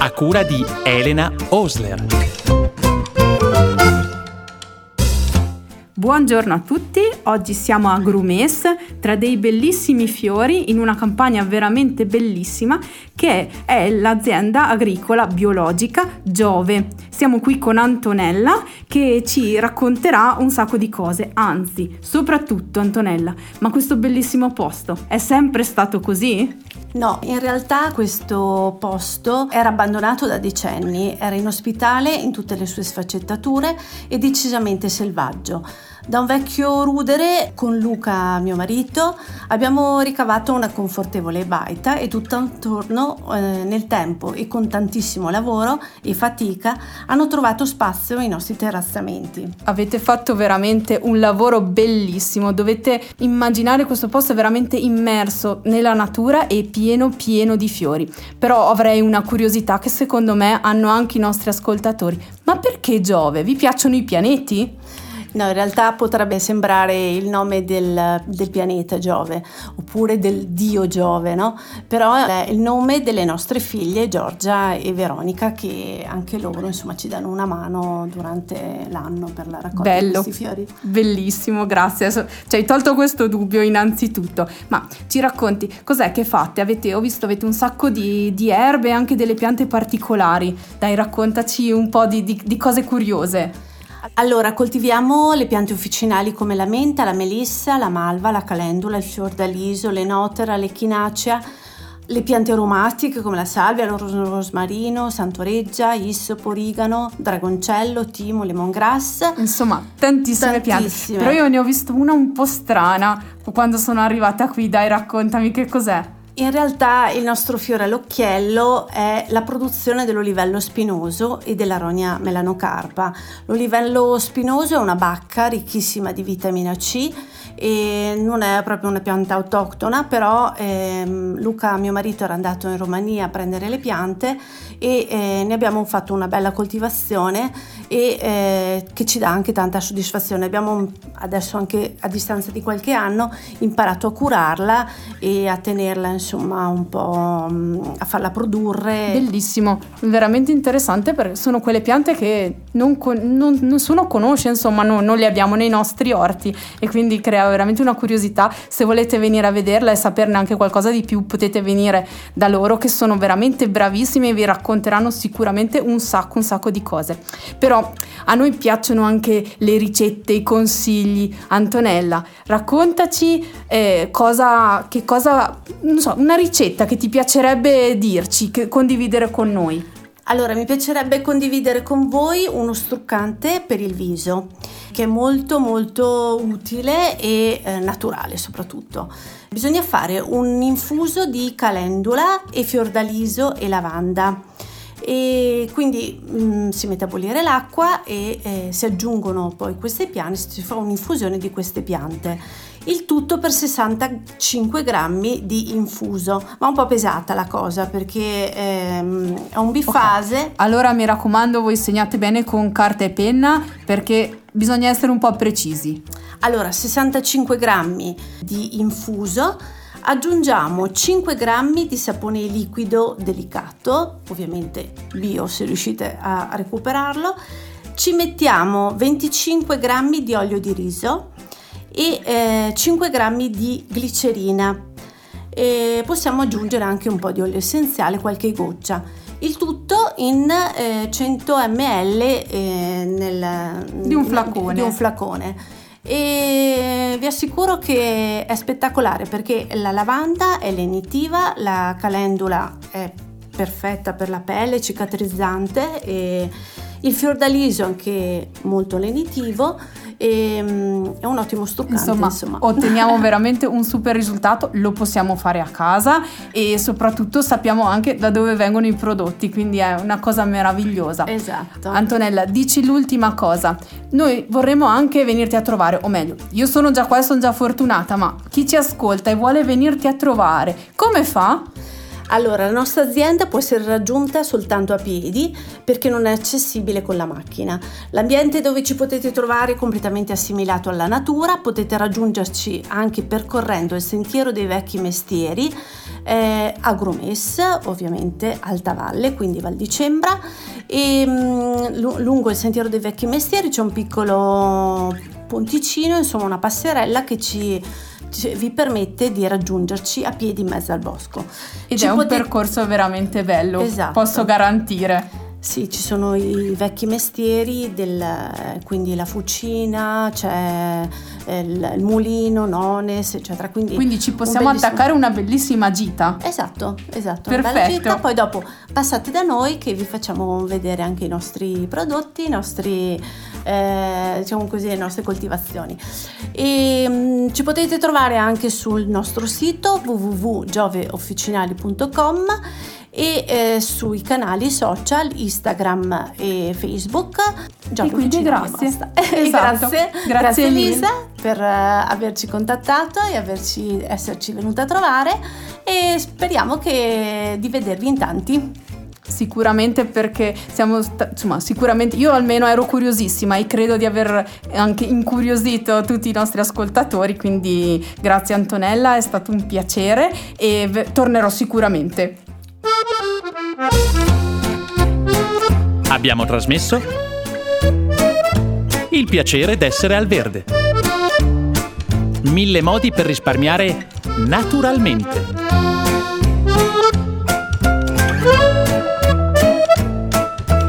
a cura di Elena Osler. Buongiorno a tutti, oggi siamo a Grumes tra dei bellissimi fiori in una campagna veramente bellissima che è l'azienda agricola biologica Giove. Siamo qui con Antonella che ci racconterà un sacco di cose, anzi, soprattutto Antonella, ma questo bellissimo posto è sempre stato così? No, in realtà questo posto era abbandonato da decenni, era in ospitale in tutte le sue sfaccettature e decisamente selvaggio. Da un vecchio rudere con Luca, mio marito, abbiamo ricavato una confortevole baita e tutto attorno eh, nel tempo e con tantissimo lavoro e fatica hanno trovato spazio i nostri terrazzamenti. Avete fatto veramente un lavoro bellissimo, dovete immaginare questo posto veramente immerso nella natura e pieno pieno di fiori. Però avrei una curiosità che secondo me hanno anche i nostri ascoltatori. Ma perché Giove? Vi piacciono i pianeti? No, in realtà potrebbe sembrare il nome del, del, pianeta Giove oppure del dio Giove, no? Però è il nome delle nostre figlie Giorgia e Veronica che anche loro insomma ci danno una mano durante l'anno per la raccolta Bello. di questi fiori. Bellissimo, grazie. Ci hai tolto questo dubbio innanzitutto. Ma ci racconti cos'è che fate? Avete, ho visto avete un sacco di, di erbe e anche delle piante particolari. Dai, raccontaci un po' di, di, di cose curiose. Allora, coltiviamo le piante officinali come la menta, la melissa, la malva, la calendula, il fiordaliso, l'enotera, l'echinacea, le piante aromatiche come la salvia, il rosmarino, santoreggia, issopo, origano, dragoncello, timo, lemongrass. Insomma, tantissime, tantissime, piante. Però io ne ho visto una un po' strana quando sono arrivata qui. Dai, raccontami che cos'è. In realtà il nostro fiore all'occhiello è la produzione dell'olivello spinoso e della rogna melanocarpa. L'olivello spinoso è una bacca ricchissima di vitamina C e non è proprio una pianta autoctona, però ehm, Luca, mio marito, era andato in Romania a prendere le piante e eh, ne abbiamo fatto una bella coltivazione e eh, che ci dà anche tanta soddisfazione. Abbiamo adesso anche a distanza di qualche anno imparato a curarla e a tenerla insomma un po' mm, a farla produrre. Bellissimo, veramente interessante perché sono quelle piante che non, non, nessuno conosce, insomma no, non le abbiamo nei nostri orti e quindi crea veramente una curiosità. Se volete venire a vederla e saperne anche qualcosa di più, potete venire da loro che sono veramente bravissimi e vi racconteranno sicuramente un sacco, un sacco di cose. Però a noi piacciono anche le ricette, i consigli. Antonella, raccontaci eh, cosa, che cosa, non so, una ricetta che ti piacerebbe dirci, che, condividere con noi. Allora, mi piacerebbe condividere con voi uno struccante per il viso che è molto molto utile e eh, naturale soprattutto. Bisogna fare un infuso di calendula e fiordaliso e lavanda e quindi mh, mm, si mette a bollire l'acqua e eh, si aggiungono poi queste piante, si fa un'infusione di queste piante il tutto per 65 grammi di infuso, ma un po' pesata la cosa perché ehm, è un bifase. Okay. Allora mi raccomando, voi segnate bene con carta e penna perché bisogna essere un po' precisi. Allora, 65 grammi di infuso aggiungiamo 5 grammi di sapone liquido delicato, ovviamente bio se riuscite a recuperarlo, ci mettiamo 25 grammi di olio di riso, e eh, 5 grammi di glicerina e possiamo aggiungere anche un po' di olio essenziale, qualche goccia. Il tutto in eh, 100 ml eh, nel, di un flacone. Di un flacone. E vi assicuro che è spettacolare perché la lavanda è lenitiva, la calendula è perfetta per la pelle, cicatrizzante il fiordaliso anche molto lenitivo e um, è un ottimo struccante. Insomma, insomma. otteniamo veramente un super risultato, lo possiamo fare a casa e soprattutto sappiamo anche da dove vengono i prodotti, quindi è una cosa meravigliosa. Esatto. Antonella, dici l'ultima cosa. Noi vorremmo anche venirti a trovare, o meglio, io sono già qua e sono già fortunata, ma chi ci ascolta e vuole venirti a trovare, come fa? Allora, la nostra azienda può essere raggiunta soltanto a piedi perché non è accessibile con la macchina. L'ambiente dove ci potete trovare è completamente assimilato alla natura, potete raggiungerci anche percorrendo il sentiero dei vecchi mestieri eh, a Grumès, ovviamente Alta Valle, quindi Val di Cembra e mh, mm, lungo il sentiero dei vecchi mestieri c'è un piccolo ponticino, insomma una passerella che ci vi permette di raggiungerci a piedi in mezzo al bosco. Ed ci è un potete... percorso veramente bello, esatto. posso garantire. Sì, ci sono i vecchi mestieri, del, quindi la fucina, c'è il, il mulino, nones, eccetera. Quindi, quindi ci possiamo un attaccare una bellissima gita. Esatto, esatto. Perfetto. Una bella gita, poi dopo passate da noi che vi facciamo vedere anche i nostri prodotti, i nostri, eh, diciamo così, le nostre coltivazioni. E mh, mm, ci potete trovare anche sul nostro sito www.gioveofficinali.com e eh, sui canali social Instagram e Facebook. Già e quindi grazie. Esatto. grazie. grazie. Grazie Elisa per uh, averci contattato e averci, esserci venuta a trovare e speriamo che, di vedervi in tanti sicuramente perché siamo insomma sicuramente io almeno ero curiosissima e credo di aver anche incuriosito tutti i nostri ascoltatori quindi grazie Antonella è stato un piacere e tornerò sicuramente Abbiamo trasmesso Il piacere d'essere al verde. Mille modi per risparmiare naturalmente.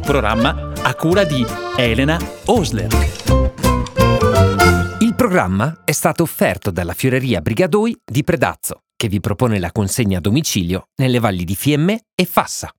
Programma a cura di Elena Osler. Il programma è stato offerto dalla Fioreria Brigadoi di Predazzo, che vi propone la consegna a domicilio nelle valli di Fiemme e Fassa.